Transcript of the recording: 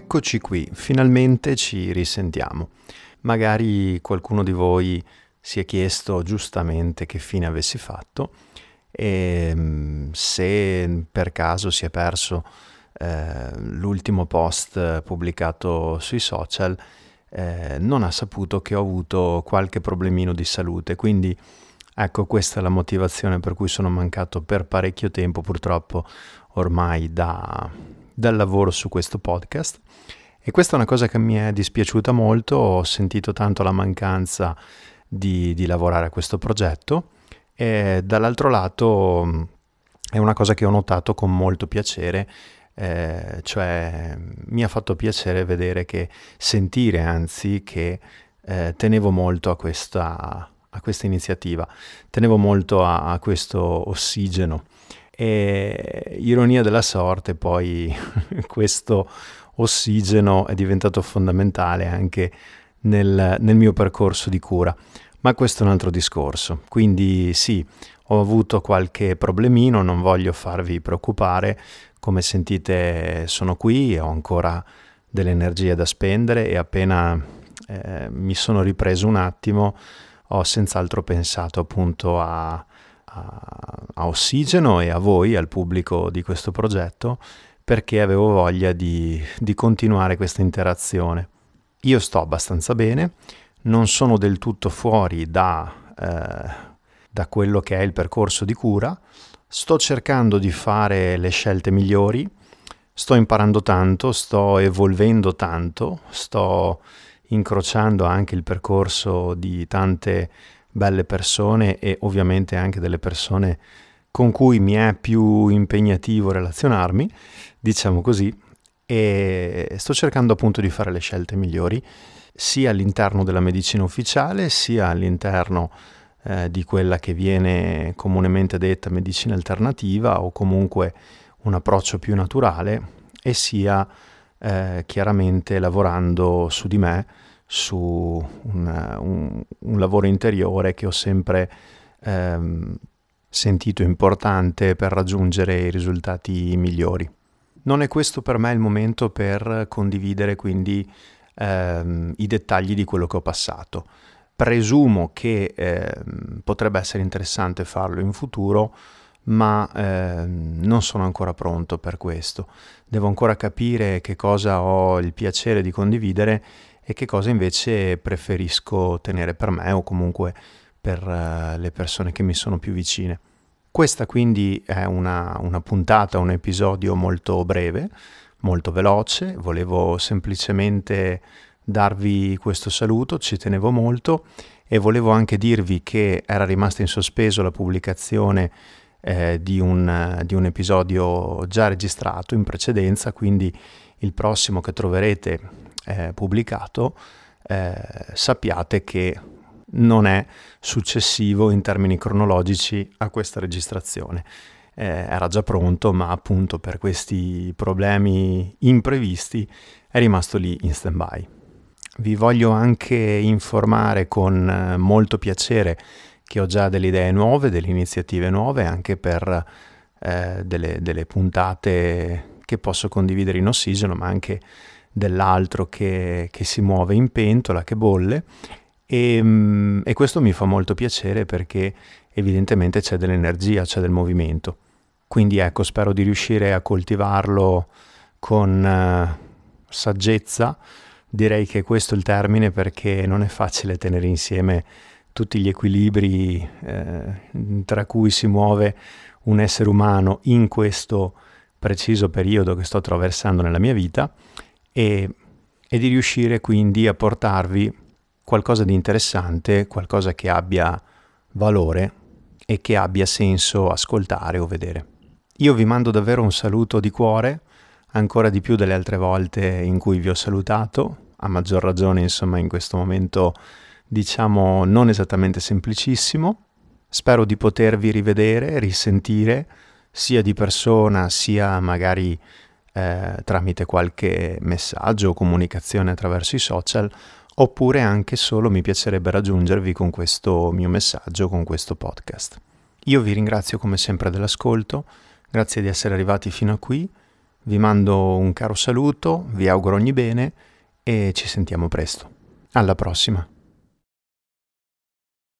Eccoci qui, finalmente ci risentiamo. Magari qualcuno di voi si è chiesto giustamente che fine avessi fatto e mm, se per caso si è perso eh, l'ultimo post pubblicato sui social, eh, non ha saputo che ho avuto qualche problemino di salute, quindi ecco questa è la motivazione per cui sono mancato per parecchio tempo purtroppo ormai da, dal lavoro su questo podcast. E questa è una cosa che mi è dispiaciuta molto, ho sentito tanto la mancanza di, di lavorare a questo progetto. E dall'altro lato è una cosa che ho notato con molto piacere eh, cioè mi ha fatto piacere vedere che, sentire anzi che eh, tenevo molto a questa, a questa, iniziativa, tenevo molto a, a questo ossigeno e ironia della sorte poi questo ossigeno è diventato fondamentale anche nel, nel mio percorso di cura. Ma questo è un altro discorso. Quindi sì, ho avuto qualche problemino, non voglio farvi preoccupare, come sentite sono qui e ho ancora delle energie da spendere e appena eh, mi sono ripreso un attimo ho senz'altro pensato appunto a, a, a, ossigeno e a voi, al pubblico di questo progetto, perché avevo voglia di, di continuare questa interazione. Io sto abbastanza bene, non sono del tutto fuori da, eh, da quello che è il percorso di cura, Sto cercando di fare le scelte migliori, sto imparando tanto, sto evolvendo tanto, sto incrociando anche il percorso di tante belle persone e ovviamente anche delle persone con cui mi è più impegnativo relazionarmi, diciamo così, e sto cercando appunto di fare le scelte migliori sia all'interno della medicina ufficiale sia all'interno eh, di quella che viene comunemente detta medicina alternativa o comunque un approccio più naturale e sia eh, chiaramente lavorando su di me, su un, un, un lavoro interiore che ho sempre ehm, sentito importante per raggiungere i risultati migliori. Non è questo per me il momento per condividere quindi ehm, i dettagli di quello che ho passato presumo che eh, potrebbe essere interessante farlo in futuro, ma eh, non sono ancora pronto per questo. Devo ancora capire che cosa ho il piacere di condividere e che cosa invece preferisco tenere per me o comunque per uh, le persone che mi sono più vicine. Questa quindi è una, una puntata, un episodio molto breve, molto veloce, volevo semplicemente darvi questo saluto, ci tenevo molto e volevo anche dirvi che era rimasta in sospeso la pubblicazione eh, di, un, di, un, episodio già registrato in precedenza, quindi il prossimo che troverete eh, pubblicato eh, sappiate che non è successivo in termini cronologici a questa registrazione. Eh, era già pronto, ma appunto per questi problemi imprevisti è rimasto lì in stand-by. Vi voglio anche informare con eh, molto piacere che ho già delle idee nuove, delle iniziative nuove anche per eh, delle, delle, puntate che posso condividere in ossigeno, ma anche dell'altro che, che si muove in pentola, che bolle. E, mm, e, questo mi fa molto piacere perché evidentemente c'è dell'energia, c'è del movimento. Quindi ecco, spero di riuscire a coltivarlo con uh, saggezza direi che questo è il termine perché non è facile tenere insieme tutti gli equilibri eh, tra cui si muove un essere umano in questo preciso periodo che sto attraversando nella mia vita e, e di riuscire quindi a portarvi qualcosa di interessante, qualcosa che abbia valore e che abbia senso ascoltare o vedere. Io vi mando davvero un saluto di cuore ancora di più delle altre volte in cui vi ho salutato, a maggior ragione insomma in questo momento diciamo non esattamente semplicissimo. Spero di potervi rivedere, risentire, sia di persona sia magari eh, tramite qualche messaggio o comunicazione attraverso i social, oppure anche solo mi piacerebbe raggiungervi con questo mio messaggio, con questo podcast. Io vi ringrazio come sempre dell'ascolto, grazie di essere arrivati fino a qui Vi mando un caro saluto, vi auguro ogni bene e ci sentiamo presto. Alla prossima.